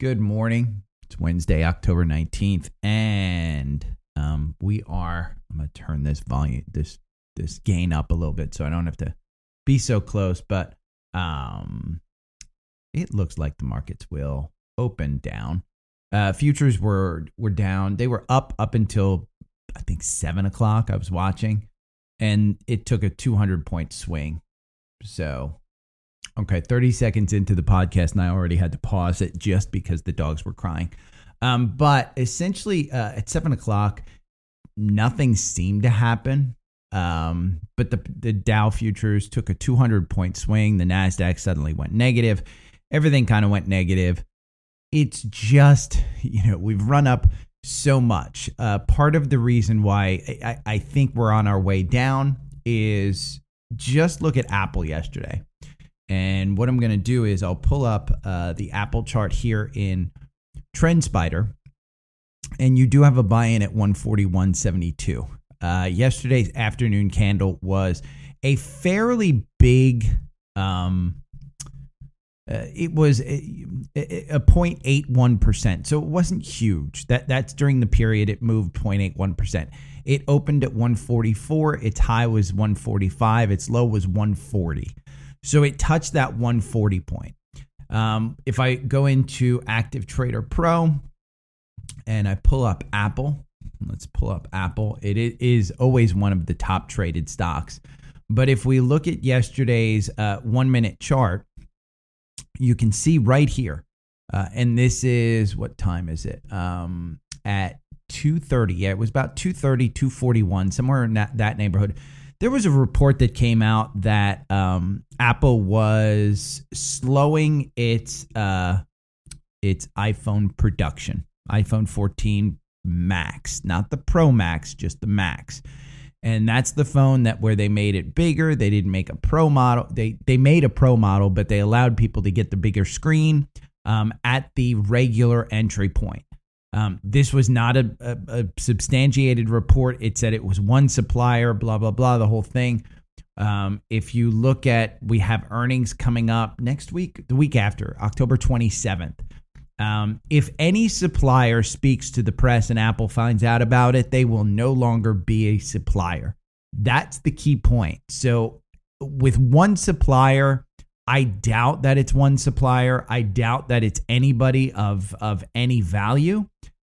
Good morning. It's Wednesday, October 19th, and um, we are I'm gonna turn this volume this this gain up a little bit so I don't have to be so close, but um it looks like the markets will open down. Uh futures were were down. They were up up until I think seven o'clock. I was watching, and it took a 200 point swing. So Okay, 30 seconds into the podcast, and I already had to pause it just because the dogs were crying. Um, but essentially, uh, at seven o'clock, nothing seemed to happen. Um, but the the Dow futures took a 200 point swing. The Nasdaq suddenly went negative. Everything kind of went negative. It's just you know we've run up so much. Uh, part of the reason why I, I think we're on our way down is just look at Apple yesterday. And what I'm going to do is I'll pull up uh, the Apple chart here in TrendSpider, and you do have a buy-in at 141.72. Uh, yesterday's afternoon candle was a fairly big. Um, uh, it was a, a 0.81%. So it wasn't huge. That that's during the period it moved 0.81%. It opened at 144, its high was 145, its low was 140. So it touched that 140 point. Um, if I go into Active Trader Pro and I pull up Apple, let's pull up Apple. It is always one of the top traded stocks. But if we look at yesterday's uh, one minute chart, you can see right here, uh, and this is what time is it? Um, at 2:30. Yeah, it was about 2:30, 2:41, somewhere in that, that neighborhood there was a report that came out that um, Apple was slowing its uh, its iPhone production, iPhone 14 Max, not the Pro Max, just the Max. And that's the phone that where they made it bigger. They didn't make a Pro model. They they made a Pro model, but they allowed people to get the bigger screen um, at the regular entry point. Um, this was not a, a, a, substantiated report. It said it was one supplier, blah, blah, blah, the whole thing. Um, if you look at, we have earnings coming up next week, the week after, October 27th. Um, if any supplier speaks to the press and Apple finds out about it, they will no longer be a supplier. That's the key point. So, with one supplier, I doubt that it's one supplier. I doubt that it's anybody of of any value.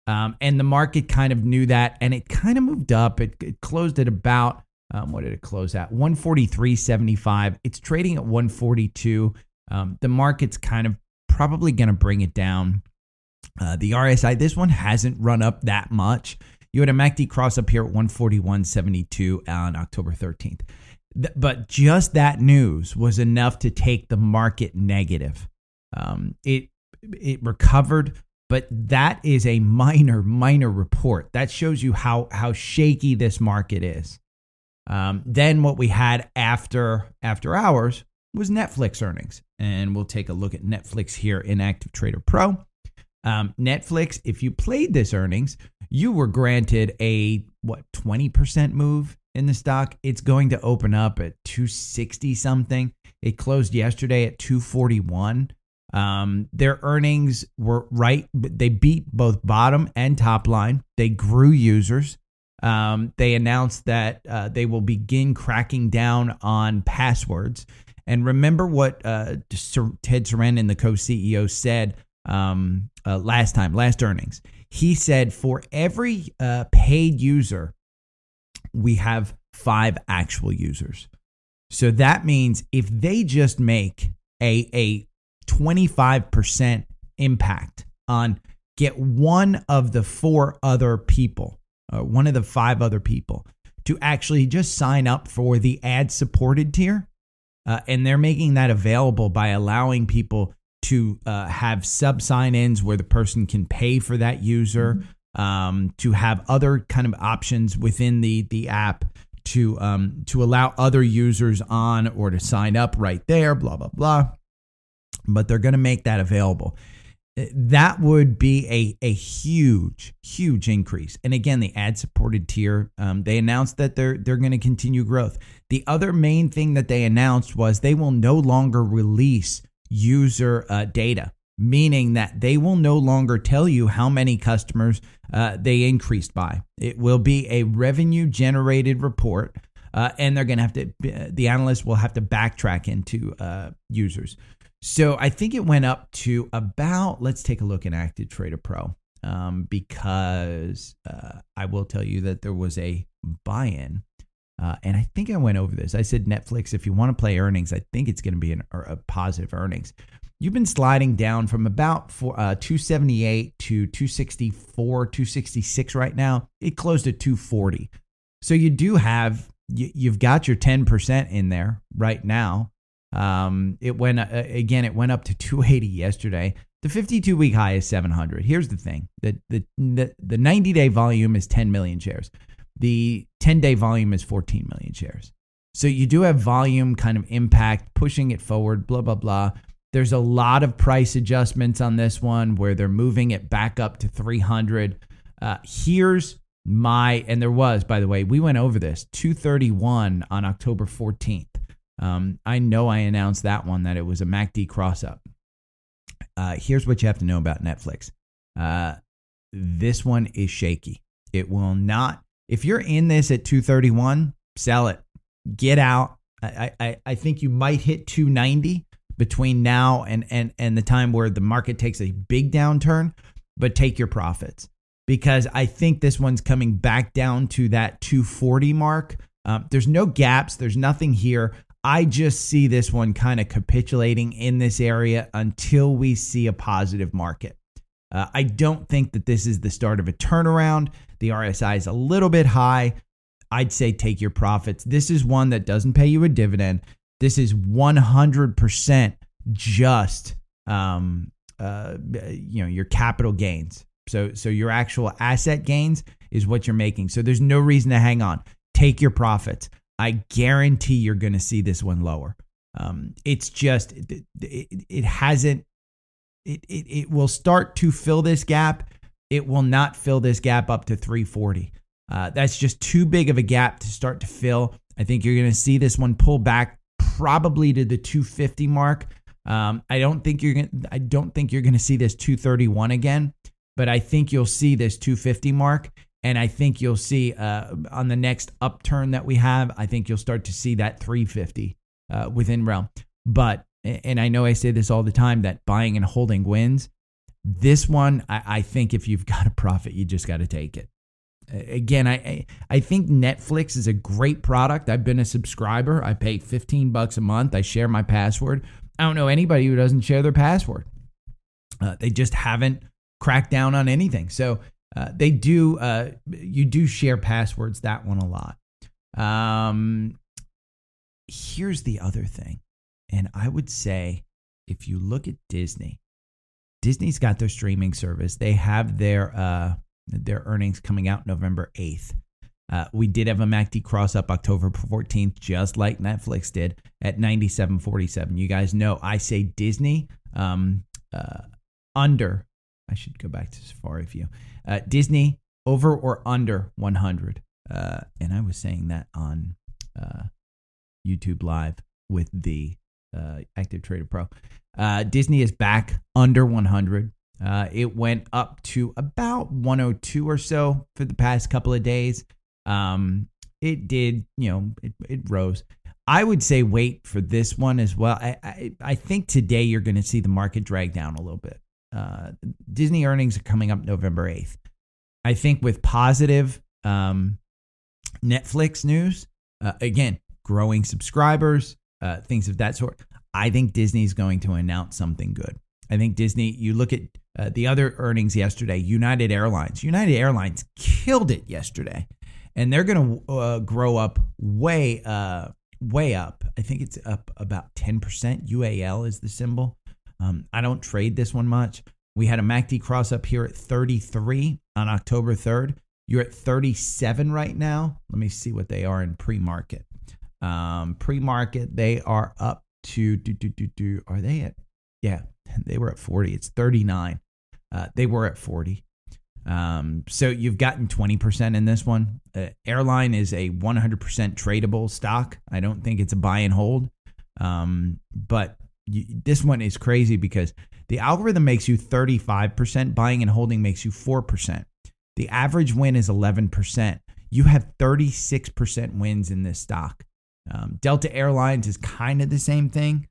Um, and the market kind of knew that, and it kind of moved up. It, it closed at about um, what did it close at? One forty three seventy five. It's trading at one forty two. Um, the market's kind of probably going to bring it down. Uh, the RSI, this one hasn't run up that much. You had a MACD cross up here at 141.72 on October 13th but just that news was enough to take the market negative. Um, it it recovered, but that is a minor minor report. That shows you how how shaky this market is. Um, then what we had after after hours was Netflix earnings, and we'll take a look at Netflix here in Active Trader Pro. Um, Netflix, if you played this earnings, you were granted a what twenty percent move in the stock. It's going to open up at 260 something. It closed yesterday at 241. Um, their earnings were right. They beat both bottom and top line. They grew users. Um, they announced that uh, they will begin cracking down on passwords. And remember what uh, Ted Sarandos, the co CEO, said um, uh, last time, last earnings. He said for every uh, paid user we have five actual users. So that means if they just make a, a 25% impact on get one of the four other people, uh, one of the five other people to actually just sign up for the ad supported tier. Uh, and they're making that available by allowing people to uh, have sub sign ins where the person can pay for that user, um, to have other kind of options within the the app to um, to allow other users on or to sign up right there. Blah blah blah. But they're going to make that available that would be a, a huge huge increase and again the ad supported tier um, they announced that they're they're going to continue growth the other main thing that they announced was they will no longer release user uh, data meaning that they will no longer tell you how many customers uh, they increased by it will be a revenue generated report uh, and they're going to have to the analyst will have to backtrack into uh, users so I think it went up to about, let's take a look at Active Trader Pro um, because uh, I will tell you that there was a buy in. Uh, and I think I went over this. I said, Netflix, if you want to play earnings, I think it's going to be an, a positive earnings. You've been sliding down from about four, uh, 278 to 264, 266 right now. It closed at 240. So you do have, you, you've got your 10% in there right now. Um, it went uh, again. It went up to 280 yesterday. The 52 week high is 700. Here's the thing: the the the 90 day volume is 10 million shares. The 10 day volume is 14 million shares. So you do have volume kind of impact pushing it forward. Blah blah blah. There's a lot of price adjustments on this one where they're moving it back up to 300. Uh, here's my and there was by the way we went over this 231 on October 14th. Um, I know I announced that one that it was a MACD cross up. Uh, here's what you have to know about Netflix. Uh, this one is shaky. It will not. If you're in this at 231, sell it. Get out. I, I, I think you might hit 290 between now and, and, and the time where the market takes a big downturn, but take your profits because I think this one's coming back down to that 240 mark. Um, there's no gaps. There's nothing here. I just see this one kind of capitulating in this area until we see a positive market. Uh, I don't think that this is the start of a turnaround. The RSI is a little bit high. I'd say take your profits. This is one that doesn't pay you a dividend. This is 100% just um, uh, you know your capital gains. So so your actual asset gains is what you're making. So there's no reason to hang on. Take your profits. I guarantee you're going to see this one lower. Um, it's just it, it, it hasn't. It, it it will start to fill this gap. It will not fill this gap up to 340. Uh, that's just too big of a gap to start to fill. I think you're going to see this one pull back probably to the 250 mark. Um, I don't think you're gonna. I don't think you're to see this 231 again, but I think you'll see this 250 mark. And I think you'll see uh, on the next upturn that we have, I think you'll start to see that 350 uh, within realm. But, and I know I say this all the time that buying and holding wins. This one, I, I think if you've got a profit, you just got to take it. Again, I I think Netflix is a great product. I've been a subscriber. I pay 15 bucks a month. I share my password. I don't know anybody who doesn't share their password. Uh, they just haven't cracked down on anything. So uh, they do uh, you do share passwords that one a lot um, here's the other thing and i would say if you look at disney disney's got their streaming service they have their uh, their earnings coming out november 8th uh, we did have a MACD cross up October 14th, just like Netflix did at 97.47. You guys know I say Disney um, uh, under I should go back to Safari View. Uh, Disney over or under 100. Uh, and I was saying that on uh, YouTube Live with the uh, Active Trader Pro. Disney is back under 100. Uh, it went up to about 102 or so for the past couple of days. Um, it did, you know, it, it rose. I would say wait for this one as well. I, I, I think today you're going to see the market drag down a little bit uh, Disney earnings are coming up November 8th. I think with positive um, Netflix news, uh, again, growing subscribers, uh, things of that sort, I think Disney's going to announce something good. I think Disney, you look at uh, the other earnings yesterday, United Airlines. United Airlines killed it yesterday, and they're going to uh, grow up way, uh, way up. I think it's up about 10%. UAL is the symbol. Um, I don't trade this one much. We had a MACD cross up here at 33 on October 3rd. You're at 37 right now. Let me see what they are in pre market. Um, pre market, they are up to, do, do, do, do, are they at, yeah, they were at 40. It's 39. Uh, they were at 40. Um, so you've gotten 20% in this one. Uh, airline is a 100% tradable stock. I don't think it's a buy and hold. Um, but you, this one is crazy because the algorithm makes you 35%, buying and holding makes you 4%. The average win is 11%. You have 36% wins in this stock. Um, Delta Airlines is kind of the same thing.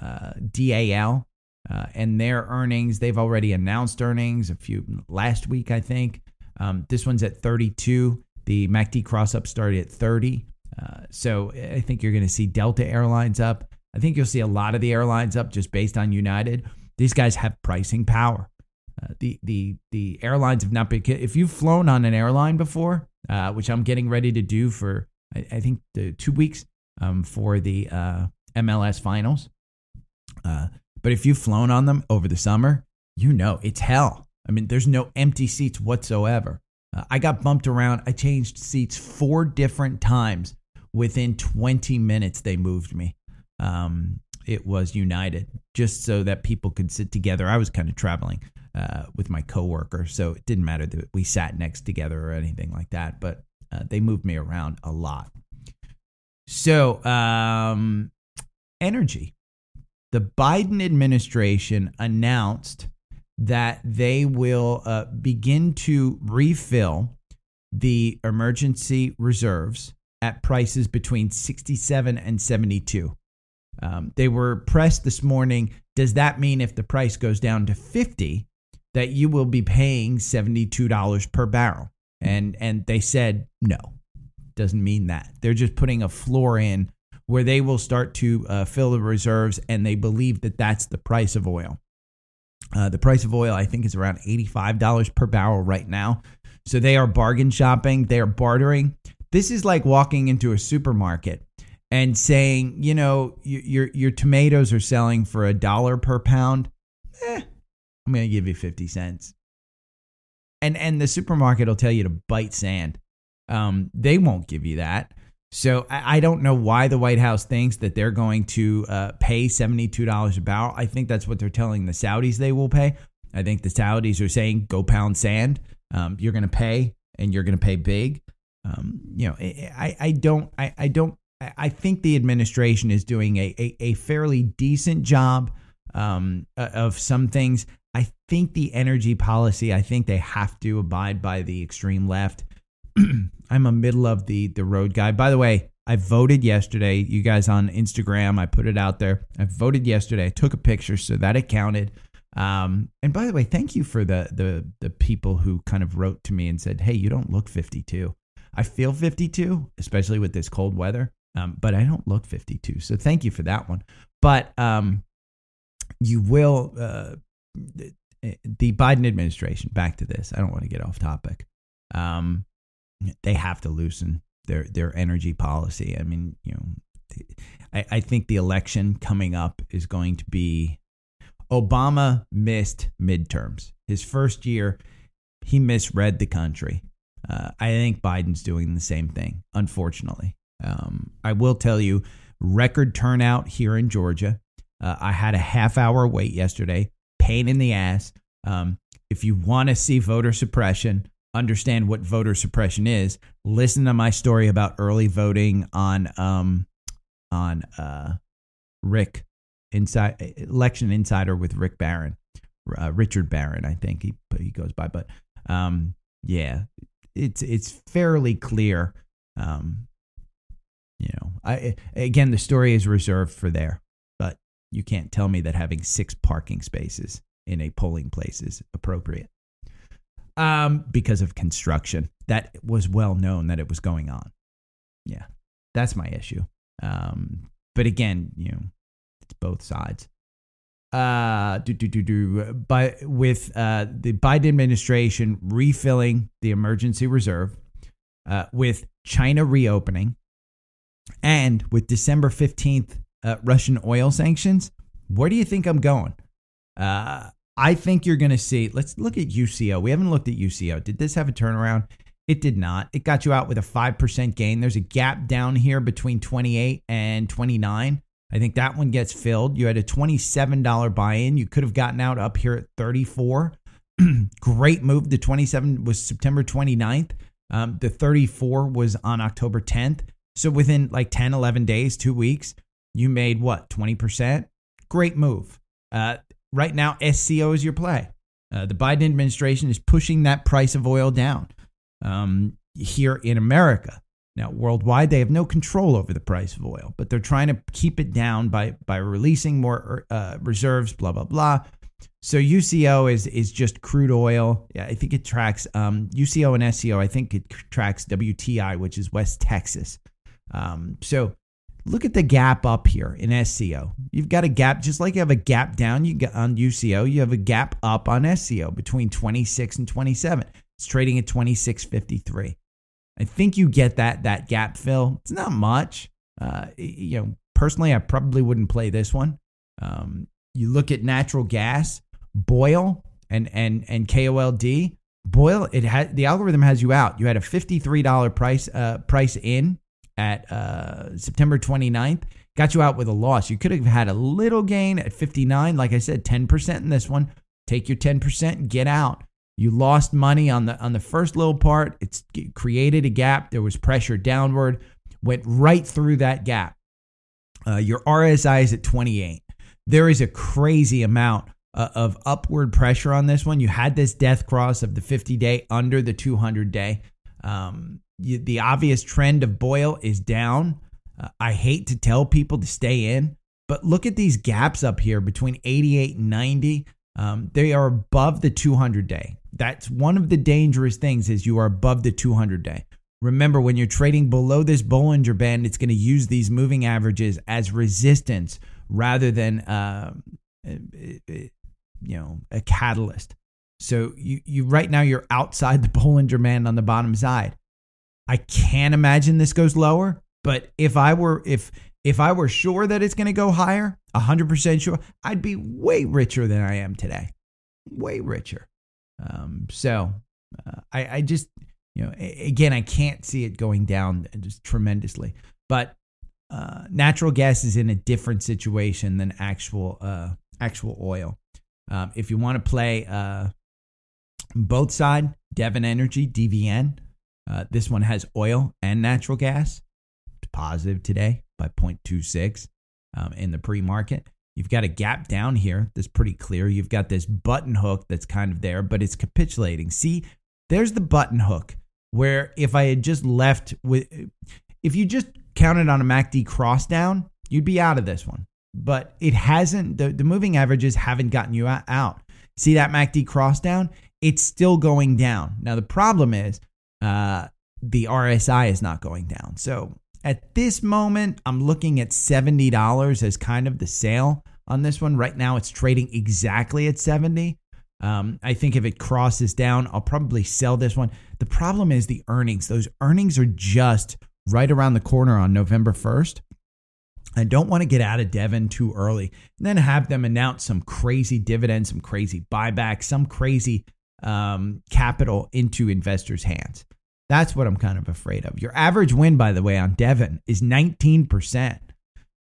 Uh, DAL uh, and their earnings, they've already announced earnings a few last week, I think. Um, this one's at 32. The MACD cross up started at 30. Uh, so I think you're going to see Delta Airlines up. I think you'll see a lot of the airlines up just based on United. These guys have pricing power. Uh, the the the airlines have not been. If you've flown on an airline before, uh, which I'm getting ready to do for, I, I think the two weeks um, for the uh, MLS finals. But if you've flown on them over the summer, you know it's hell. I mean, there's no empty seats whatsoever. Uh, I got bumped around. I changed seats four different times within 20 minutes. They moved me. Um, it was United, just so that people could sit together. I was kind of traveling uh, with my coworker, so it didn't matter that we sat next together or anything like that. But uh, they moved me around a lot. So, um, energy. The Biden administration announced that they will uh, begin to refill the emergency reserves at prices between 67 and 72. Um, they were pressed this morning. Does that mean if the price goes down to 50 that you will be paying $72 per barrel? And and they said no. Doesn't mean that. They're just putting a floor in where they will start to uh, fill the reserves and they believe that that's the price of oil. Uh, the price of oil, I think, is around $85 per barrel right now. So they are bargain shopping, they are bartering. This is like walking into a supermarket and saying, you know, your your tomatoes are selling for a dollar per pound. Eh, I'm going to give you 50 cents. And and the supermarket will tell you to bite sand. Um, they won't give you that. So I, I, don't know why the White House thinks that they're going to uh, pay $72 a barrel. I think that's what they're telling the Saudis they will pay. I think the Saudis are saying, go pound sand. Um, you're going to pay and you're going to pay big. Um, you know, I, I don't, I, I don't I think the administration is doing a, a, a fairly decent job um, of some things. I think the energy policy, I think they have to abide by the extreme left. I'm a middle of the, the road guy. By the way, I voted yesterday. You guys on Instagram, I put it out there. I voted yesterday. I took a picture so that it counted. Um, and by the way, thank you for the the the people who kind of wrote to me and said, "Hey, you don't look 52." I feel 52, especially with this cold weather um, but I don't look 52. So thank you for that one. But um, you will, uh, the, the, Biden administration, back to this, I don't want to get off topic. Um, they have to loosen their, their energy policy. I mean, you know, I, I think the election coming up is going to be Obama missed midterms. His first year, he misread the country. Uh, I think Biden's doing the same thing, unfortunately. Um, I will tell you, record turnout here in Georgia. Uh, I had a half hour wait yesterday, pain in the ass. Um, if you want to see voter suppression, understand what voter suppression is, listen to my story about early voting on um, on uh, Rick inside election insider with Rick Barron, uh, Richard Barron, I think he he goes by, but um, yeah, it's it's fairly clear um, you know, I again the story is reserved for there, but you can't tell me that having six parking spaces in a polling place is appropriate. Um, because of construction, that was well known that it was going on. Yeah, that's my issue. Um, but again, you know, it's both sides. Uh, do do do do. But with uh the Biden administration refilling the emergency reserve, uh, with China reopening, and with December 15th uh, Russian oil sanctions, where do you think I'm going? Uh, I think you're going to see. Let's look at UCO. We haven't looked at UCO. Did this have a turnaround? It did not. It got you out with a 5% gain. There's a gap down here between 28 and 29. I think that one gets filled. You had a $27 buy in. You could have gotten out up here at 34. Great move. The 27 was September 29th. Um, the 34 was on October 10th. So within like 10, 11 days, two weeks, you made what, 20%? Great move. Uh, right now, SCO is your play. Uh, the Biden administration is pushing that price of oil down um, here in America. Now, worldwide, they have no control over the price of oil, but they're trying to keep it down by by releasing more uh, reserves. Blah blah blah. So UCO is is just crude oil. Yeah, I think it tracks um, UCO and SCO. I think it tracks WTI, which is West Texas. Um, so look at the gap up here in SCO. You've got a gap, just like you have a gap down you get on UCO, you have a gap up on SCO between 26 and 27. It's trading at 26.53. I think you get that that gap fill. It's not much. Uh, you know, personally, I probably wouldn't play this one. Um, you look at natural gas, BOIL and and and KOLD. BOIL, it had the algorithm has you out. You had a $53 price uh, price in at uh, September 29th. Got you out with a loss. You could have had a little gain at 59. Like I said, 10% in this one. Take your 10% and get out. You lost money on the on the first little part. It's it created a gap. There was pressure downward. Went right through that gap. Uh, your RSI is at 28. There is a crazy amount uh, of upward pressure on this one. You had this death cross of the 50 day under the 200 day. Um, the obvious trend of BOIL is down. Uh, I hate to tell people to stay in, but look at these gaps up here between 88 and 90. Um, they are above the 200 day. That's one of the dangerous things is you are above the 200 day. Remember, when you're trading below this Bollinger Band, it's going to use these moving averages as resistance rather than, uh, you know, a catalyst. So you, you right now you're outside the Bollinger Band on the bottom side. I can't imagine this goes lower, but if I were if if I were sure that it's going to go higher, 100% sure, I'd be way richer than I am today. Way richer. Um, so uh, I, I just, you know, again, I can't see it going down just tremendously. But uh, natural gas is in a different situation than actual uh, actual oil. Um, if you want to play uh, both side, Devon Energy (DVN), uh, this one has oil and natural gas. It's positive today by 0.26 um, in the pre-market. You've got a gap down here that's pretty clear. You've got this button hook that's kind of there, but it's capitulating. See, there's the button hook where if I had just left with, if you just counted on a MACD cross down, you'd be out of this one. But it hasn't, the, the moving averages haven't gotten you out. See that MACD cross down? It's still going down. Now, the problem is uh, the RSI is not going down. So at this moment, I'm looking at $70 as kind of the sale on this one. Right now, it's trading exactly at 70. Um, I think if it crosses down, I'll probably sell this one. The problem is the earnings. Those earnings are just right around the corner on November 1st. I don't want to get out of Devon too early and then have them announce some crazy dividend, some crazy buyback, some crazy um, capital into investors' hands. That's what I'm kind of afraid of. Your average win, by the way, on Devon is 19%.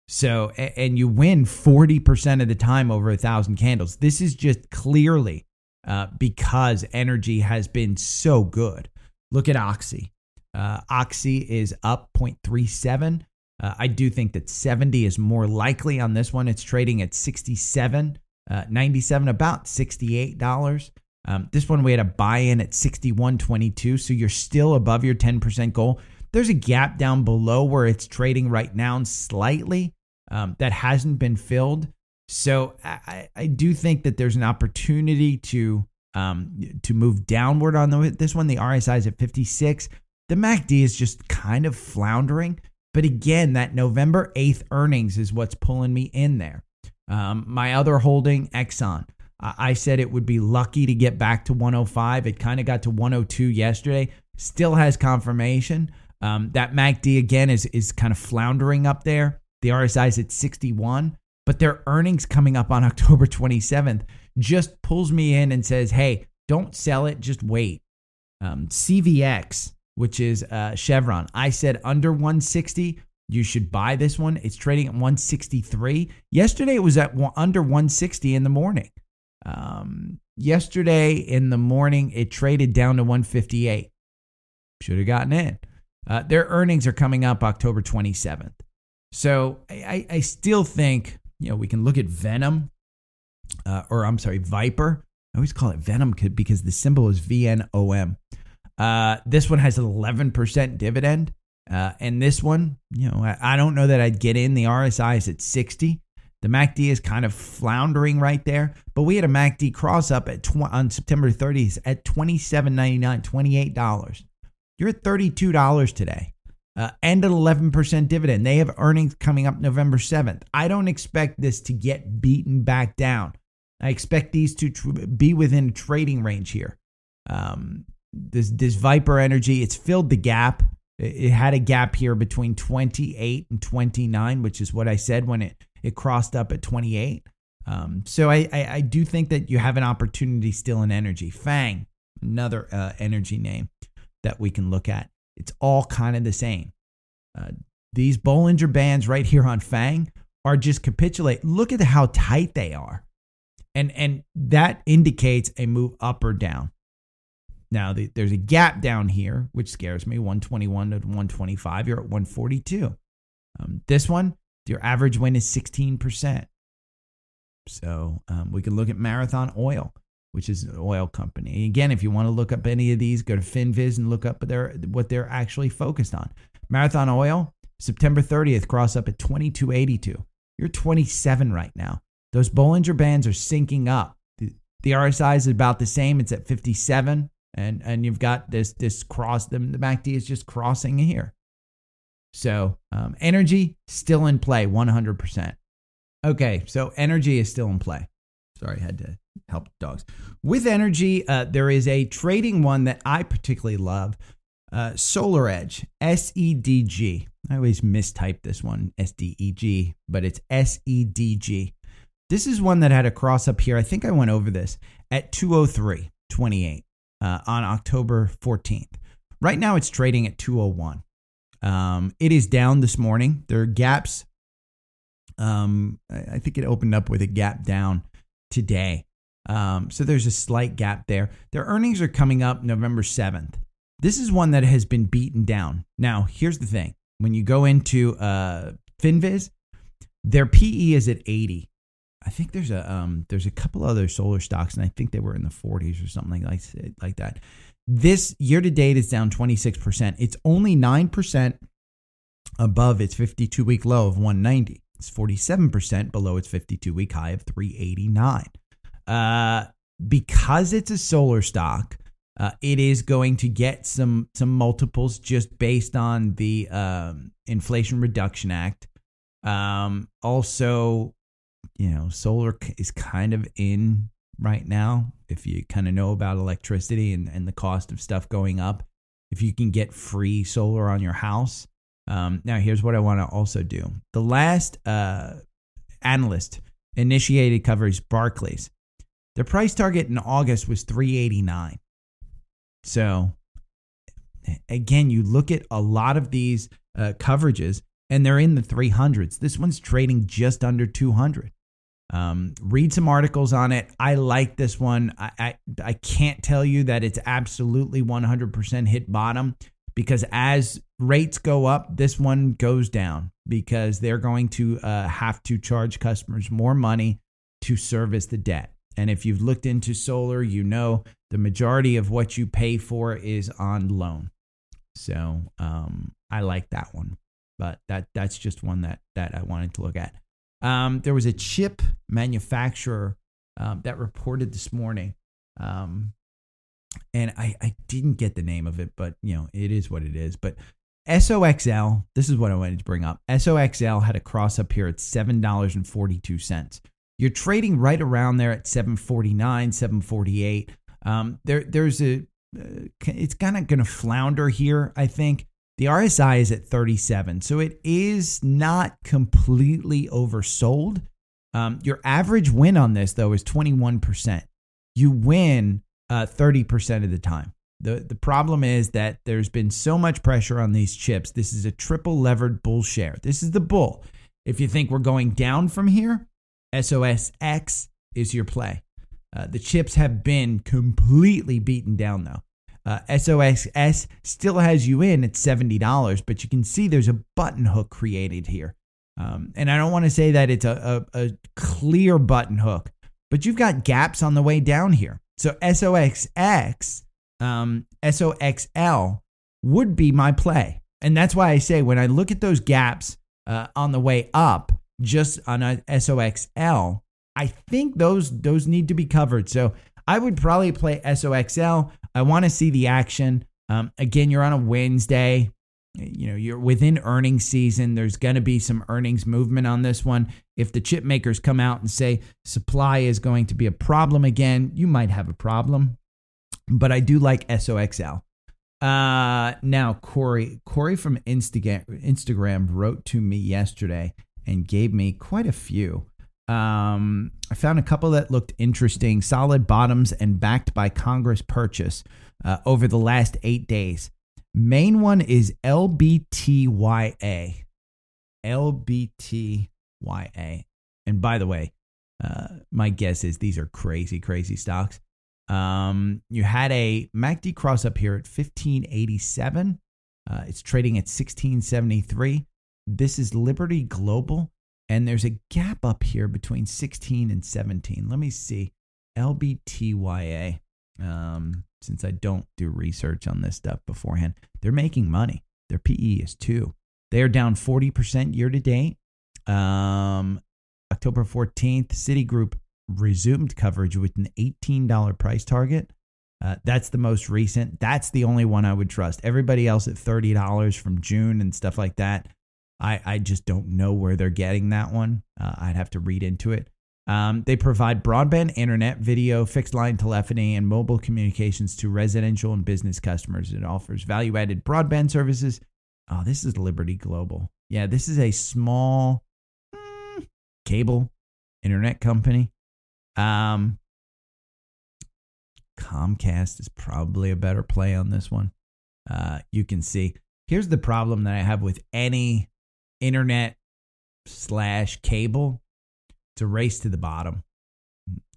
So, and you win 40% of the time over a thousand candles. This is just clearly uh, because energy has been so good. Look at Oxy. Uh, Oxy is up 0.37. Uh, I do think that 70 is more likely on this one. It's trading at 67, uh, 97, about $68. Um, this one we had a buy in at 61.22, so you're still above your 10% goal. There's a gap down below where it's trading right now slightly um, that hasn't been filled. So I, I do think that there's an opportunity to um, to move downward on the, this one. The RSI is at 56. The MACD is just kind of floundering. But again, that November 8th earnings is what's pulling me in there. Um, my other holding, Exxon. I said it would be lucky to get back to 105. It kind of got to 102 yesterday. Still has confirmation. Um, that MACD again is is kind of floundering up there. The RSI is at 61. but their earnings coming up on October 27th just pulls me in and says, hey, don't sell it, just wait. Um, CVX, which is uh, Chevron, I said under 160, you should buy this one. It's trading at 163. Yesterday it was at under 160 in the morning. Um, yesterday in the morning it traded down to 158. Should have gotten in. Uh, their earnings are coming up October 27th. So I, I still think, you know, we can look at Venom, uh, or I'm sorry, Viper. I always call it Venom because the symbol is VNOM. Uh, this one has an 11% dividend. Uh, and this one, you know, I, I, don't know that I'd get in. The RSI is at 60. The MACD is kind of floundering right there. But we had a MACD cross up at tw- on September 30th at $27.99, $28. You're at $32 today. Uh, and an 11% dividend. They have earnings coming up November 7th. I don't expect this to get beaten back down. I expect these to tr- be within trading range here. Um, this, this Viper Energy, it's filled the gap. It had a gap here between 28 and 29, which is what I said when it, it crossed up at 28. Um, so I, I, I, do think that you have an opportunity still in energy. Fang, another uh, energy name that we can look at. It's all kind of the same. Uh, these Bollinger Bands right here on Fang are just capitulate. Look at how tight they are. And, and that indicates a move up or down. Now, the, there's a gap down here, which scares me 121 to 125. You're at 142. Um, this one, your average win is 16%. So um, we can look at Marathon Oil, which is an oil company. Again, if you want to look up any of these, go to FinViz and look up their, what they're actually focused on. Marathon Oil, September 30th, cross up at 2282. You're 27 right now. Those Bollinger Bands are syncing up. The, the RSI is about the same. It's at 57 and and you've got this this cross the, the MACD is just crossing here. So um, energy still in play 100%. Okay, so energy is still in play. Sorry, I had to help dogs. With energy, uh, there is a trading one that I particularly love. Uh, SolarEdge, S E D G. I always mistype this one, S D E G, but it's S E D G. This is one that had a cross up here. I think I went over this at 203.28 uh, on October 14th. Right now, it's trading at 201. Um, it is down this morning. There are gaps. Um, I think it opened up with a gap down today. Um, so there's a slight gap there. Their earnings are coming up November 7th. This is one that has been beaten down. Now, here's the thing when you go into uh, FinViz, their PE is at 80. I think there's a um, there's a couple other solar stocks, and I think they were in the 40s or something like like that. This year to date is down 26 percent. It's only nine percent above its 52 week low of 190. It's 47 percent below its 52 week high of 389. Uh, because it's a solar stock, uh, it is going to get some some multiples just based on the um, Inflation Reduction Act. Um, also, you know, solar is kind of in right now. If you kind of know about electricity and, and the cost of stuff going up, if you can get free solar on your house. Um, now, here's what I want to also do. The last uh, analyst initiated coverage, Barclays. Their price target in August was 389. So, again, you look at a lot of these uh, coverages and they're in the 300s. This one's trading just under 200. Um, read some articles on it. I like this one. I, I, I can't tell you that it's absolutely 100% hit bottom because as rates go up, this one goes down because they're going to uh, have to charge customers more money to service the debt. And if you've looked into solar, you know the majority of what you pay for is on loan. So um, I like that one, but that that's just one that that I wanted to look at. Um, there was a chip manufacturer um, that reported this morning, um, and I, I didn't get the name of it, but you know it is what it is. But SOXL, this is what I wanted to bring up. SOXL had a cross up here at seven dollars and forty two cents. You're trading right around there at seven forty nine, seven forty eight. Um, there, there's a, uh, it's kind of going to flounder here, I think. The RSI is at 37, so it is not completely oversold. Um, your average win on this, though, is 21%. You win uh, 30% of the time. The, the problem is that there's been so much pressure on these chips. This is a triple levered bull share. This is the bull. If you think we're going down from here, SOSX is your play. Uh, the chips have been completely beaten down, though. Uh, SOXS still has you in at $70, but you can see there's a button hook created here. Um, and I don't want to say that it's a, a, a clear button hook, but you've got gaps on the way down here. So SOXX, um, SOXL would be my play. And that's why I say when I look at those gaps uh, on the way up, just on a SOXL, I think those those need to be covered. So I would probably play SOXL. I want to see the action. Um, again, you're on a Wednesday. You know, you're within earnings season. There's going to be some earnings movement on this one. If the chip makers come out and say supply is going to be a problem again, you might have a problem. But I do like SOXL. Uh, now Corey, Corey from Instagram, Instagram wrote to me yesterday and gave me quite a few. Um, I found a couple that looked interesting, solid bottoms and backed by Congress purchase uh, over the last eight days. Main one is LBTYA. LBTYA. And by the way, uh, my guess is these are crazy, crazy stocks. Um, you had a MACD cross up here at 1587. Uh, it's trading at 1673. This is Liberty Global. And there's a gap up here between 16 and 17. Let me see. LBTYA. Um, since I don't do research on this stuff beforehand, they're making money. Their PE is two. They are down 40% year to date. Um, October 14th, Citigroup resumed coverage with an $18 price target. Uh, that's the most recent. That's the only one I would trust. Everybody else at $30 from June and stuff like that. I, I just don't know where they're getting that one. Uh, I'd have to read into it. Um, they provide broadband internet, video, fixed line telephony, and mobile communications to residential and business customers. It offers value added broadband services. Oh, this is Liberty Global. Yeah, this is a small mm, cable internet company. Um, Comcast is probably a better play on this one. Uh, you can see. Here's the problem that I have with any internet slash cable it's a race to the bottom.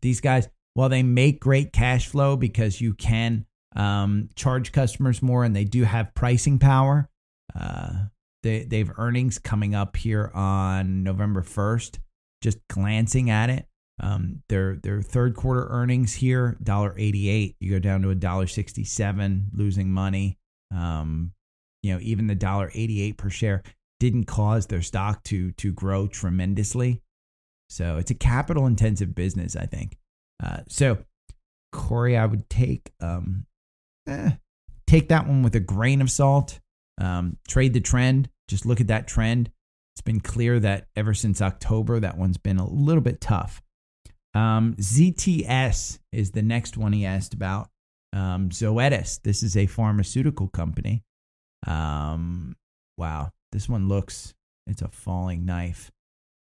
These guys, while they make great cash flow because you can um, charge customers more and they do have pricing power, uh, they, they have earnings coming up here on November 1st. Just glancing at it, um, their their third quarter earnings here, $1.88. You go down to $1.67, losing money. Um, you know, even the $1.88 per share didn't cause their stock to to grow tremendously. So it's a capital intensive business, I think. Uh, so Corey, I would take um, eh, take that one with a grain of salt. Um, trade the trend. Just look at that trend. It's been clear that ever since October, that one's been a little bit tough. Um, ZTS is the next one he asked about. Um, Zoetis. This is a pharmaceutical company. Um, wow, this one looks. It's a falling knife.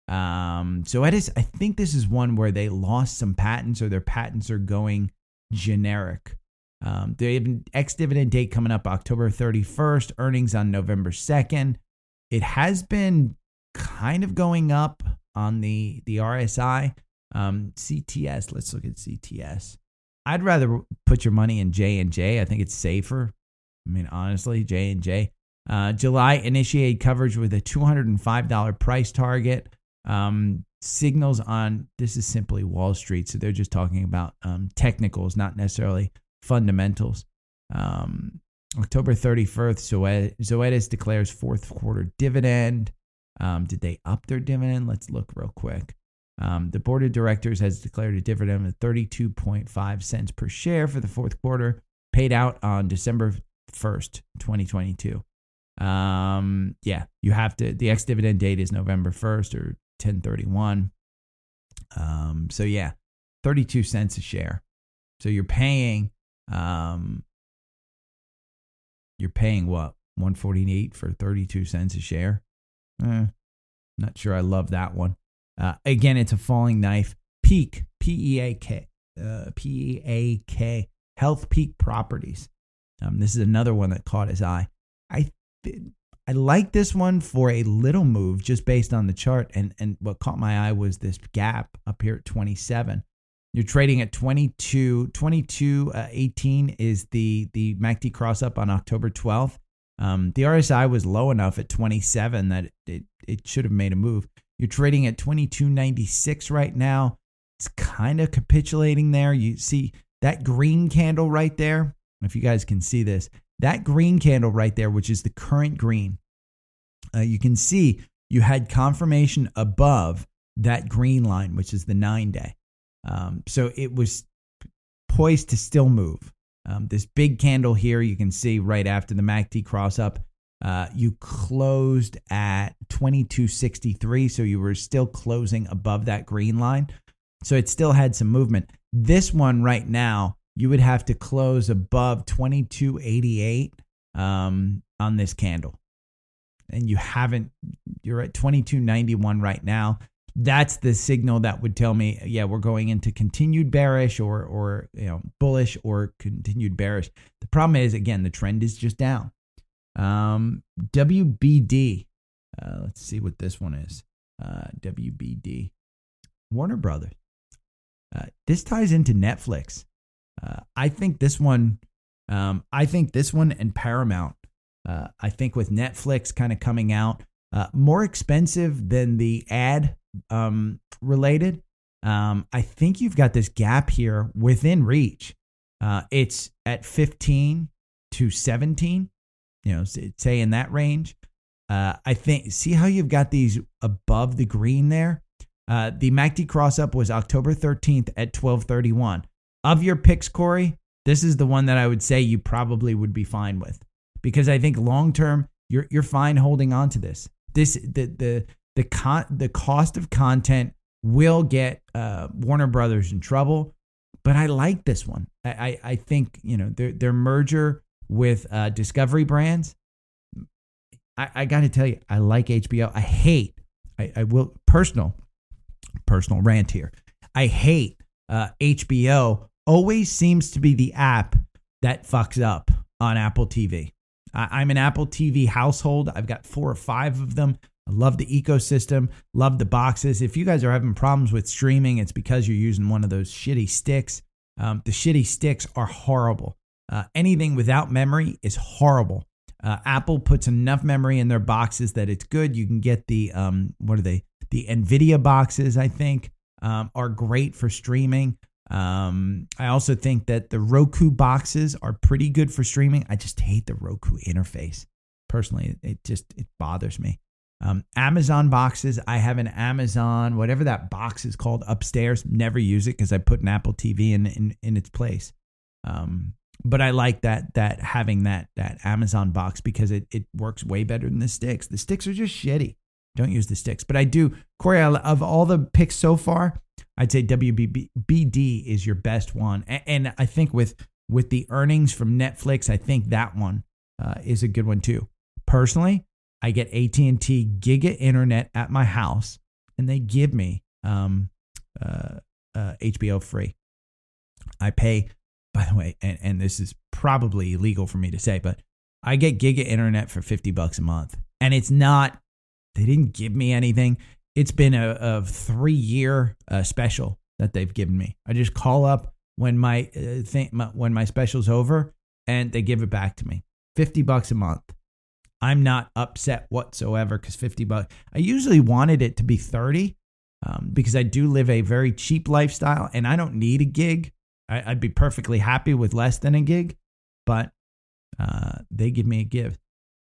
Um, so it is, I think this is one where they lost some patents or their patents are going generic. Um, they have an ex dividend date coming up October 31st, earnings on November 2nd. It has been kind of going up on the, the RSI. Um, CTS, let's look at CTS. I'd rather put your money in J and J. I think it's safer. I mean, honestly, J and J. Uh, July initiated coverage with a $205 price target. Um, signals on this is simply Wall Street, so they're just talking about um, technicals, not necessarily fundamentals. Um, October 31st, Zoetis declares fourth quarter dividend. Um, did they up their dividend? Let's look real quick. Um, the board of directors has declared a dividend of 32.5 cents per share for the fourth quarter, paid out on December 1st, 2022. Um, yeah, you have to, the ex dividend date is November 1st or 1031. Um, so yeah, 32 cents a share. So you're paying um you're paying what? 148 for 32 cents a share? Eh, not sure I love that one. Uh, again, it's a falling knife. Peak, P E A K, uh, P E A K, Healthpeak Properties. Um, this is another one that caught his eye. I I like this one for a little move just based on the chart. And, and what caught my eye was this gap up here at 27. You're trading at 22, 22 uh, 18 is the, the MACD cross up on October 12th. Um, the RSI was low enough at 27 that it, it, it should have made a move. You're trading at 22.96 right now. It's kind of capitulating there. You see that green candle right there. If you guys can see this, that green candle right there, which is the current green, uh, you can see you had confirmation above that green line, which is the nine day. Um, so it was poised to still move. Um, this big candle here, you can see right after the MACD cross up, uh, you closed at 2263. So you were still closing above that green line. So it still had some movement. This one right now you would have to close above 2288 um, on this candle. And you haven't, you're at 2291 right now. That's the signal that would tell me, yeah, we're going into continued bearish or, or you know, bullish or continued bearish. The problem is, again, the trend is just down. Um, WBD, uh, let's see what this one is. Uh, WBD, Warner Brothers. Uh, this ties into Netflix. Uh, I think this one, um, I think this one and Paramount. Uh, I think with Netflix kind of coming out uh, more expensive than the ad um, related. Um, I think you've got this gap here within reach. Uh, it's at 15 to 17, you know, say in that range. Uh, I think, see how you've got these above the green there? Uh, the MACD cross up was October 13th at 1231 of your picks, Corey, this is the one that I would say you probably would be fine with because I think long term you're you're fine holding on to this. This the the the con the cost of content will get uh, Warner Brothers in trouble, but I like this one. I I, I think you know their their merger with uh, Discovery Brands. I, I got to tell you, I like HBO. I hate. I, I will personal personal rant here. I hate uh, HBO always seems to be the app that fucks up on Apple TV. I, I'm an Apple TV household. I've got four or five of them. I love the ecosystem, love the boxes. If you guys are having problems with streaming, it's because you're using one of those shitty sticks. Um, the shitty sticks are horrible. Uh, anything without memory is horrible. Uh, Apple puts enough memory in their boxes that it's good. You can get the um, what are they? The Nvidia boxes, I think um, are great for streaming. Um, I also think that the Roku boxes are pretty good for streaming. I just hate the Roku interface. Personally, it just it bothers me. Um, Amazon boxes. I have an Amazon, whatever that box is called upstairs. Never use it because I put an Apple TV in in, in its place. Um, but I like that that having that that Amazon box because it it works way better than the sticks. The sticks are just shitty. Don't use the sticks. But I do, Corey, of all the picks so far, I'd say WBD is your best one. And I think with with the earnings from Netflix, I think that one uh, is a good one too. Personally, I get AT&T Giga Internet at my house, and they give me um, uh, uh, HBO free. I pay, by the way, and, and this is probably illegal for me to say, but I get Giga Internet for 50 bucks a month. And it's not they didn't give me anything. It's been a, a three year uh, special that they've given me. I just call up when my, uh, thing, my, when my special's over and they give it back to me. 50 bucks a month. I'm not upset whatsoever because 50 bucks. I usually wanted it to be 30 um, because I do live a very cheap lifestyle and I don't need a gig. I, would be perfectly happy with less than a gig, but uh, they give me a give,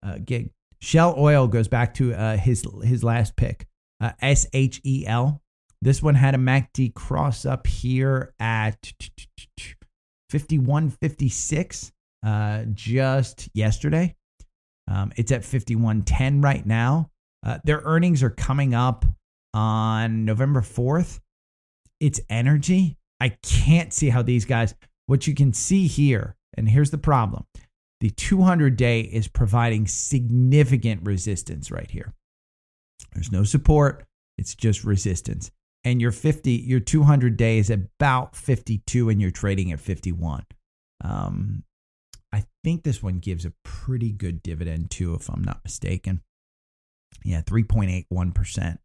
a gig. Shell Oil goes back to uh, his his last pick, uh, S H E L. This one had a MACD cross up here at 51.56 uh, just yesterday. Um, it's at 51.10 right now. Uh, their earnings are coming up on November 4th. It's energy. I can't see how these guys, what you can see here, and here's the problem the 200 day is providing significant resistance right here. There's no support. It's just resistance. And your 50, your 200 day is about 52 and you're trading at 51. Um, I think this one gives a pretty good dividend too, if I'm not mistaken. Yeah, 3.81%.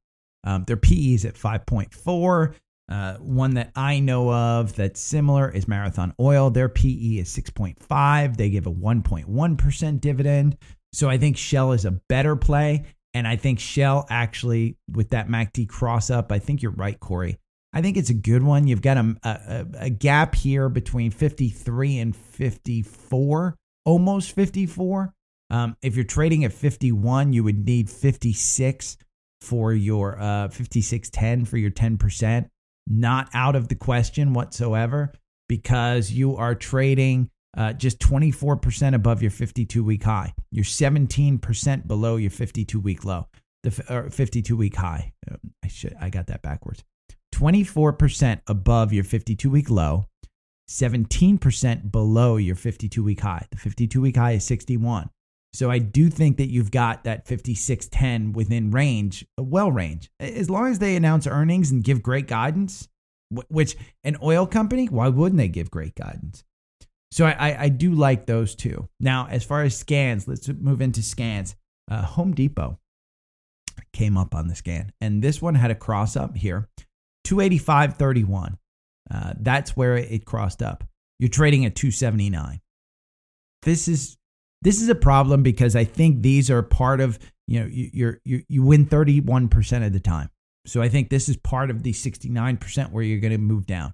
Um, their PE is at 5.4. Uh, one that I know of that's similar is Marathon Oil. Their PE is 6.5. They give a 1.1% dividend. So I think Shell is a better play. And I think Shell actually, with that MACD cross up, I think you're right, Corey. I think it's a good one. You've got a, a, a gap here between 53 and 54, almost 54. Um, if you're trading at 51, you would need 56 for your uh, 5610 for your 10%. Not out of the question whatsoever because you are trading uh, just 24% above your 52 week high. You're 17% below your 52 week low, the 52 week high. Uh, I should I got that backwards. 24% above your 52 week low, 17% below your 52 week high. The 52 week high is 61. So I do think that you've got that 5610 within range, well range. As long as they announce earnings and give great guidance, which an oil company, why wouldn't they give great guidance? So I, I, do like those two. Now, as far as scans, let's move into scans. Uh, Home Depot came up on the scan, and this one had a cross up here, 285.31. Uh, that's where it crossed up. You're trading at 279. This is this is a problem because I think these are part of, you know, you you you win 31% of the time. So I think this is part of the 69% where you're going to move down.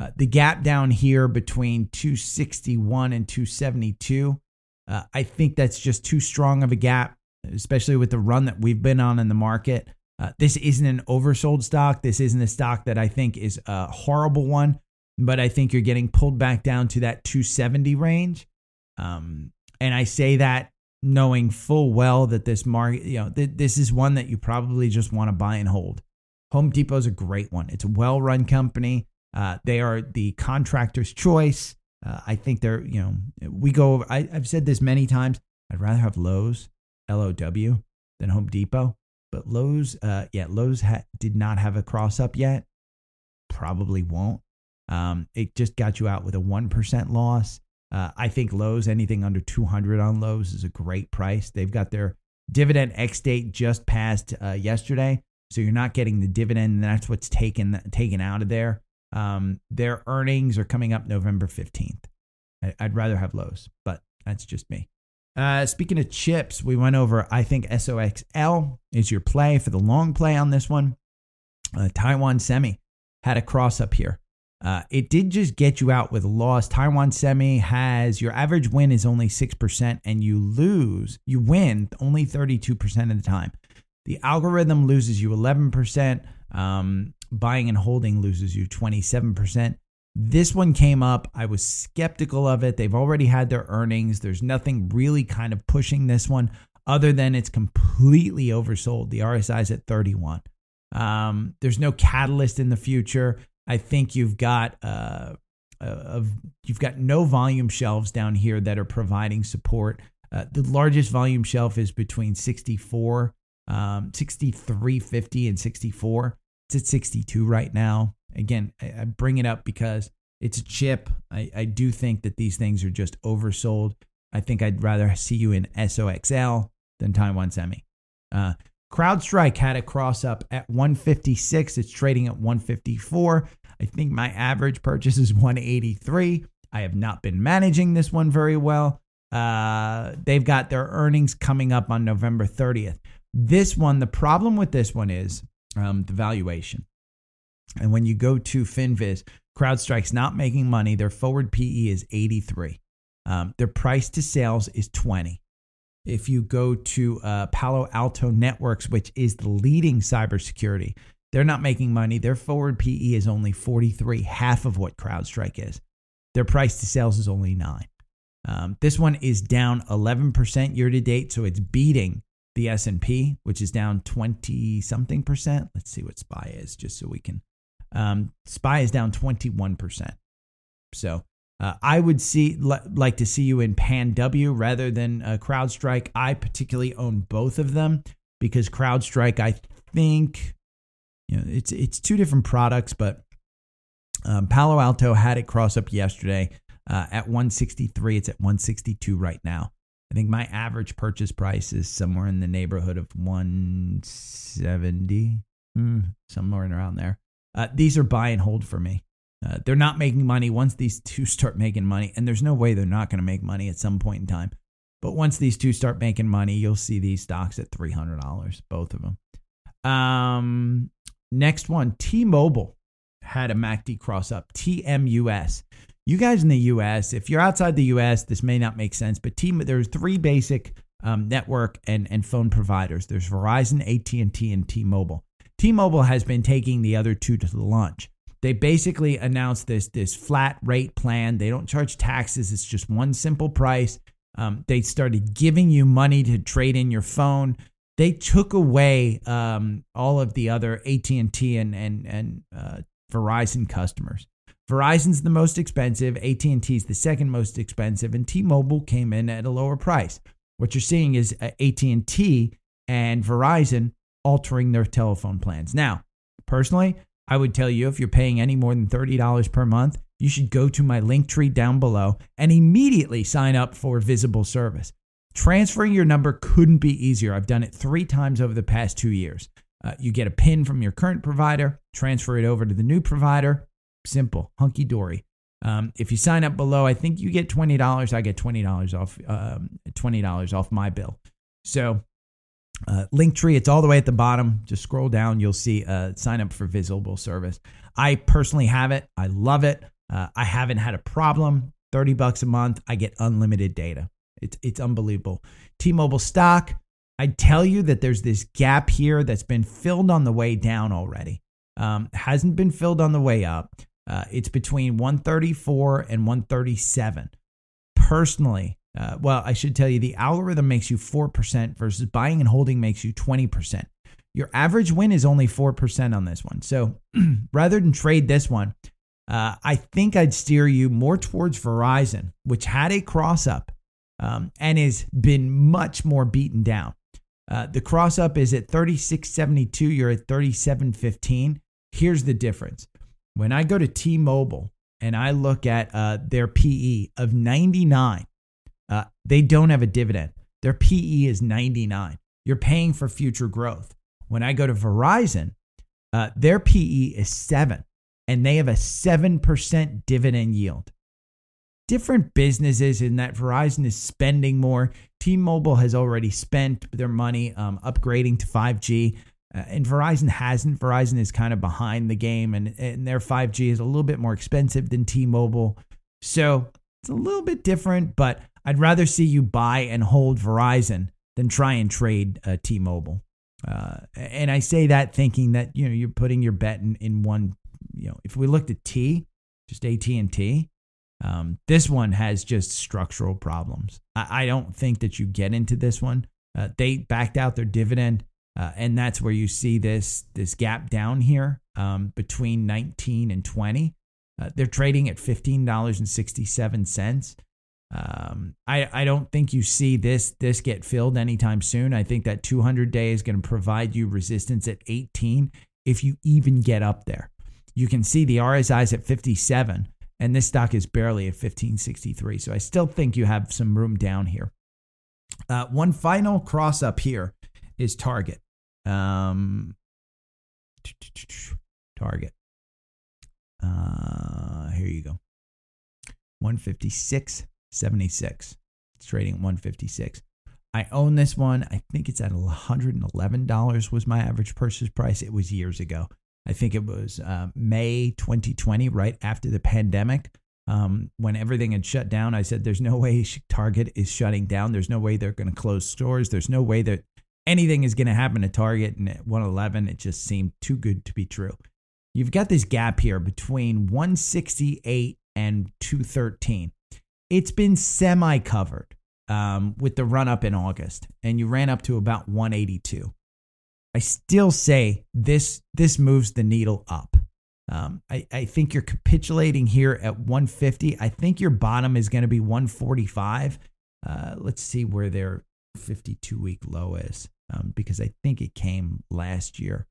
Uh, the gap down here between 261 and 272, uh, I think that's just too strong of a gap, especially with the run that we've been on in the market. Uh, this isn't an oversold stock. This isn't a stock that I think is a horrible one, but I think you're getting pulled back down to that 270 range. Um, and I say that knowing full well that this market, you know, th- this is one that you probably just want to buy and hold. Home Depot is a great one. It's a well run company. Uh, they are the contractor's choice. Uh, I think they're, you know, we go over, I, have said this many times. I'd rather have Lowe's, L O W, than Home Depot. But Lowe's, uh, yeah, Lowe's ha- did not have a cross up yet. Probably won't. Um, it just got you out with a 1% loss. Uh, I think Lowe's, anything under 200 on Lowe's is a great price. They've got their dividend X date just passed uh, yesterday. So you're not getting the dividend. And that's what's taken, taken out of there. Um, their earnings are coming up November 15th. I, would rather have Lowe's, but that's just me. Uh, speaking of chips, we went over, I think SOXL is your play for the long play on this one. Uh, Taiwan Semi had a cross up here. Uh, it did just get you out with a loss. Taiwan Semi has your average win is only 6%, and you lose, you win only 32% of the time. The algorithm loses you 11%. Um, buying and holding loses you 27%. This one came up. I was skeptical of it. They've already had their earnings. There's nothing really kind of pushing this one other than it's completely oversold. The RSI is at 31. Um, there's no catalyst in the future. I think you've got uh, of you've got no volume shelves down here that are providing support. Uh, the largest volume shelf is between 64, um, 6350 and 64. It's at 62 right now. Again, I, I bring it up because it's a chip. I, I do think that these things are just oversold. I think I'd rather see you in SOXL than Taiwan Semi. Uh, CrowdStrike had a cross up at 156. It's trading at 154. I think my average purchase is 183. I have not been managing this one very well. Uh, they've got their earnings coming up on November 30th. This one, the problem with this one is um, the valuation. And when you go to FinViz, CrowdStrike's not making money. Their forward PE is 83. Um, their price to sales is 20. If you go to uh, Palo Alto Networks, which is the leading cybersecurity, they're not making money. Their forward PE is only 43, half of what CrowdStrike is. Their price to sales is only nine. Um, this one is down 11% year to date, so it's beating the S&P, which is down 20 something percent. Let's see what SPY is, just so we can. Um, SPY is down 21%. So uh, I would see like to see you in Pan W rather than uh, CrowdStrike. I particularly own both of them because CrowdStrike, I think, you know, it's it's two different products, but um, Palo Alto had it cross up yesterday uh, at 163. It's at 162 right now. I think my average purchase price is somewhere in the neighborhood of 170, hmm, somewhere around there. Uh, these are buy and hold for me. Uh, they're not making money once these two start making money, and there's no way they're not going to make money at some point in time. But once these two start making money, you'll see these stocks at three hundred dollars, both of them. Um, next one, T-Mobile had a MACD cross up. TMUS. You guys in the US, if you're outside the US, this may not make sense, but T there's three basic um, network and, and phone providers. There's Verizon, AT&T, and T-Mobile. T-Mobile has been taking the other two to the lunch. They basically announced this this flat rate plan. They don't charge taxes. It's just one simple price. Um, they started giving you money to trade in your phone. They took away um, all of the other AT and T and and and uh, Verizon customers. Verizon's the most expensive, AT&T is the second most expensive, and T-Mobile came in at a lower price. What you're seeing is uh, AT&T and Verizon altering their telephone plans. Now, personally, I would tell you if you're paying any more than $30 per month, you should go to my Linktree down below and immediately sign up for visible service. Transferring your number couldn't be easier. I've done it three times over the past two years. Uh, you get a PIN from your current provider, transfer it over to the new provider. Simple, hunky dory. Um, if you sign up below, I think you get twenty dollars. I get twenty dollars off. Um, twenty dollars off my bill. So, uh, Linktree, it's all the way at the bottom. Just scroll down, you'll see uh, sign up for visible service. I personally have it. I love it. Uh, I haven't had a problem. Thirty bucks a month. I get unlimited data. It's it's unbelievable. T-Mobile stock. I tell you that there's this gap here that's been filled on the way down already. Um, hasn't been filled on the way up. Uh, it's between 134 and 137. Personally, uh, well, I should tell you the algorithm makes you 4% versus buying and holding makes you 20%. Your average win is only 4% on this one. So rather than trade this one, uh, I think I'd steer you more towards Verizon, which had a cross up um, and has been much more beaten down. Uh, the cross up is at 3672. You're at 3715. Here's the difference. When I go to T Mobile and I look at uh, their PE of 99, uh, they don't have a dividend. Their PE is 99. You're paying for future growth. When I go to Verizon, uh, their PE is seven and they have a 7% dividend yield different businesses in that Verizon is spending more. T-Mobile has already spent their money um, upgrading to 5G. Uh, and Verizon hasn't. Verizon is kind of behind the game, and, and their 5G is a little bit more expensive than T Mobile. So it's a little bit different, but I'd rather see you buy and hold Verizon than try and trade uh, T Mobile. Uh, and I say that thinking that you know you're putting your bet in, in one. You know, if we looked at T, just AT and T, um, this one has just structural problems. I, I, don't think that you get into this one. Uh, they backed out their dividend, uh, and that's where you see this this gap down here um, between 19 and 20. Uh, they're trading at fifteen dollars and sixty seven cents. Um, I I don't think you see this this get filled anytime soon. I think that 200 day is going to provide you resistance at 18 if you even get up there. You can see the RSI is at 57 and this stock is barely at 1563. So I still think you have some room down here. Uh, one final cross up here is Target. Um, Target. Uh, here you go. 156.76. It's trading at 156. I own this one. I think it's at $111 was my average purchase price. It was years ago. I think it was uh, May 2020, right after the pandemic, um, when everything had shut down. I said, "There's no way Target is shutting down. There's no way they're going to close stores. There's no way that anything is going to happen to Target." And at 111, it just seemed too good to be true. You've got this gap here between 168 and 213. It's been semi covered um, with the run up in August, and you ran up to about 182. I still say this this moves the needle up. Um, I, I think you're capitulating here at 150. I think your bottom is going to be 145. Uh, let's see where their 52 week low is um, because I think it came last year.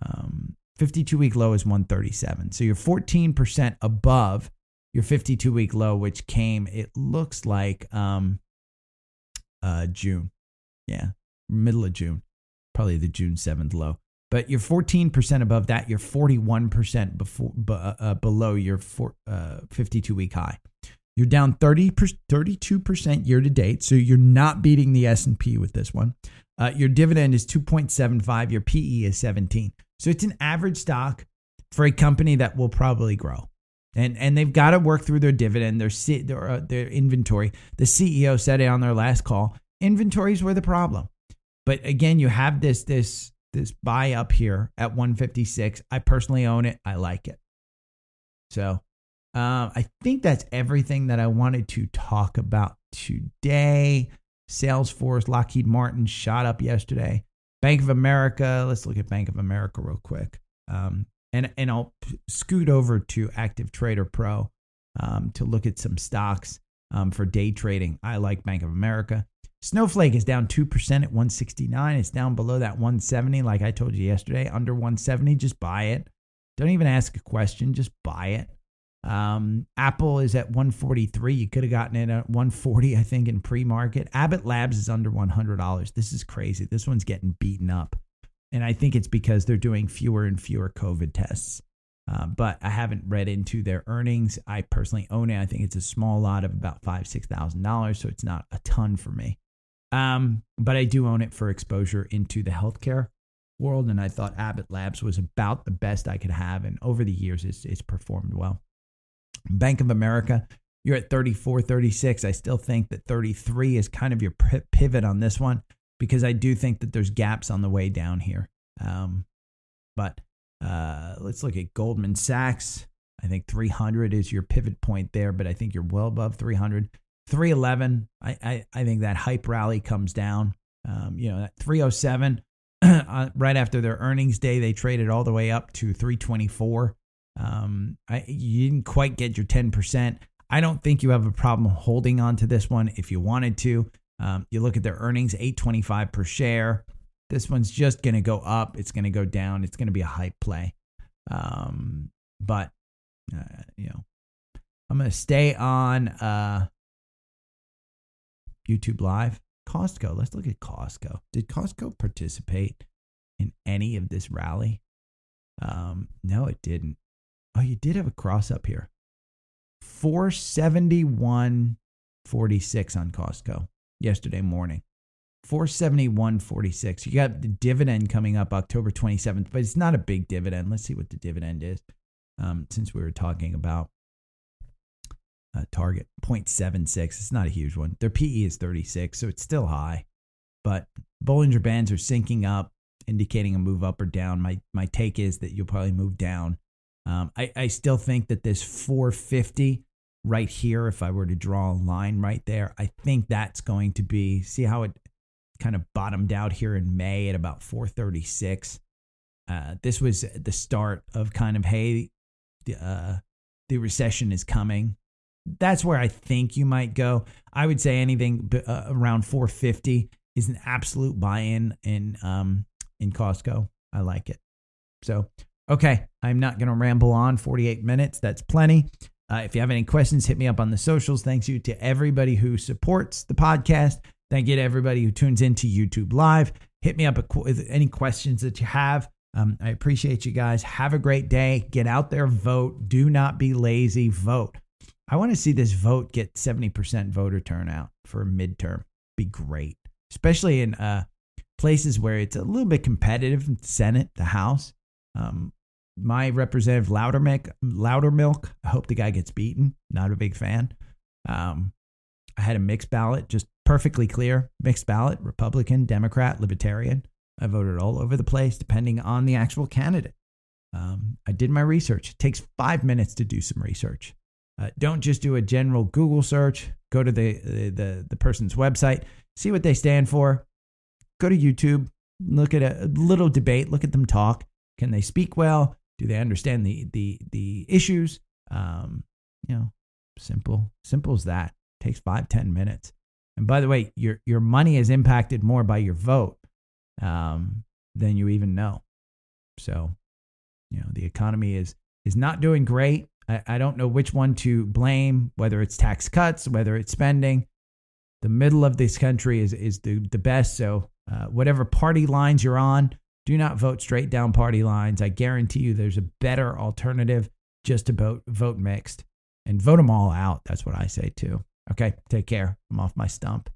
Um, 52 week low is 137. So you're 14% above your 52 week low, which came, it looks like um, uh, June. Yeah, middle of June, probably the June 7th low. But you're 14% above that. You're 41% before, uh, uh, below your uh, 52 week high. You're down 30 32% year to date, so you're not beating the S&P with this one. Uh, your dividend is 2.75, your PE is 17. So it's an average stock for a company that will probably grow. And and they've got to work through their dividend, their their, uh, their inventory. The CEO said it on their last call. Inventories were the problem. But again, you have this this this buy up here at 156. I personally own it. I like it. So um, I think that's everything that I wanted to talk about today. Salesforce, Lockheed Martin shot up yesterday. Bank of America. Let's look at Bank of America real quick. Um, and and I'll scoot over to Active Trader Pro um, to look at some stocks um, for day trading. I like Bank of America. Snowflake is down 2% at 169. It's down below that 170 like I told you yesterday, under 170, just buy it. Don't even ask a question, just buy it. Um, Apple is at 143. You could have gotten it at 140, I think, in pre market. Abbott Labs is under $100. This is crazy. This one's getting beaten up. And I think it's because they're doing fewer and fewer COVID tests. Uh, but I haven't read into their earnings. I personally own it. I think it's a small lot of about five, six thousand dollars, so it's not a ton for me. Um, but I do own it for exposure into the healthcare world, and I thought Abbott Labs was about the best I could have, and over the years, it's, it's performed well. Bank of America, you're at 34, 36. I still think that 33 is kind of your pivot on this one because I do think that there's gaps on the way down here. Um, but uh, let's look at Goldman Sachs. I think 300 is your pivot point there, but I think you're well above 300. 311, I, I, I think that hype rally comes down. Um, you know, that 307, uh, right after their earnings day, they traded all the way up to 324. Um, I, you didn't quite get your 10%. I don't think you have a problem holding on to this one if you wanted to. Um, you look at their earnings, 825 per share. This one's just going to go up. It's going to go down. It's going to be a hype play. Um, but, uh, you know, I'm going to stay on uh, YouTube Live. Costco. Let's look at Costco. Did Costco participate in any of this rally? Um, no, it didn't. Oh, you did have a cross up here. 471.46 on Costco yesterday morning. 471.46. You got the dividend coming up October 27th, but it's not a big dividend. Let's see what the dividend is. Um, since we were talking about uh, target 0.76, it's not a huge one. Their PE is 36, so it's still high. But Bollinger Bands are syncing up, indicating a move up or down. My my take is that you'll probably move down. Um, I, I still think that this 450 right here, if I were to draw a line right there, I think that's going to be, see how it kind of bottomed out here in May at about 436. Uh, this was the start of kind of, hey, the, uh, the recession is coming. That's where I think you might go. I would say anything uh, around 450 is an absolute buy-in in um, in Costco. I like it. So, okay, I'm not going to ramble on 48 minutes. That's plenty. Uh, if you have any questions, hit me up on the socials. Thanks you to everybody who supports the podcast. Thank you to everybody who tunes into YouTube Live. Hit me up with any questions that you have. Um, I appreciate you guys. Have a great day. Get out there, vote. Do not be lazy. Vote. I want to see this vote get 70% voter turnout for a midterm. Be great, especially in uh, places where it's a little bit competitive. Senate, the House. Um, my representative Loudermilk, Loudermilk. I hope the guy gets beaten. Not a big fan. Um, I had a mixed ballot, just perfectly clear mixed ballot, Republican, Democrat, Libertarian. I voted all over the place, depending on the actual candidate. Um, I did my research. It takes five minutes to do some research. Uh, don't just do a general Google search. Go to the, the the the person's website, see what they stand for. Go to YouTube, look at a, a little debate, look at them talk. Can they speak well? Do they understand the the the issues? Um, you know, simple, simple as that. takes five ten minutes. And by the way, your your money is impacted more by your vote um, than you even know. So You know, the economy is is not doing great. I, I don't know which one to blame, whether it's tax cuts, whether it's spending. The middle of this country is is the the best. So uh, whatever party lines you're on, do not vote straight down party lines. I guarantee you, there's a better alternative. Just to vote vote mixed and vote them all out. That's what I say too. Okay, take care. I'm off my stump.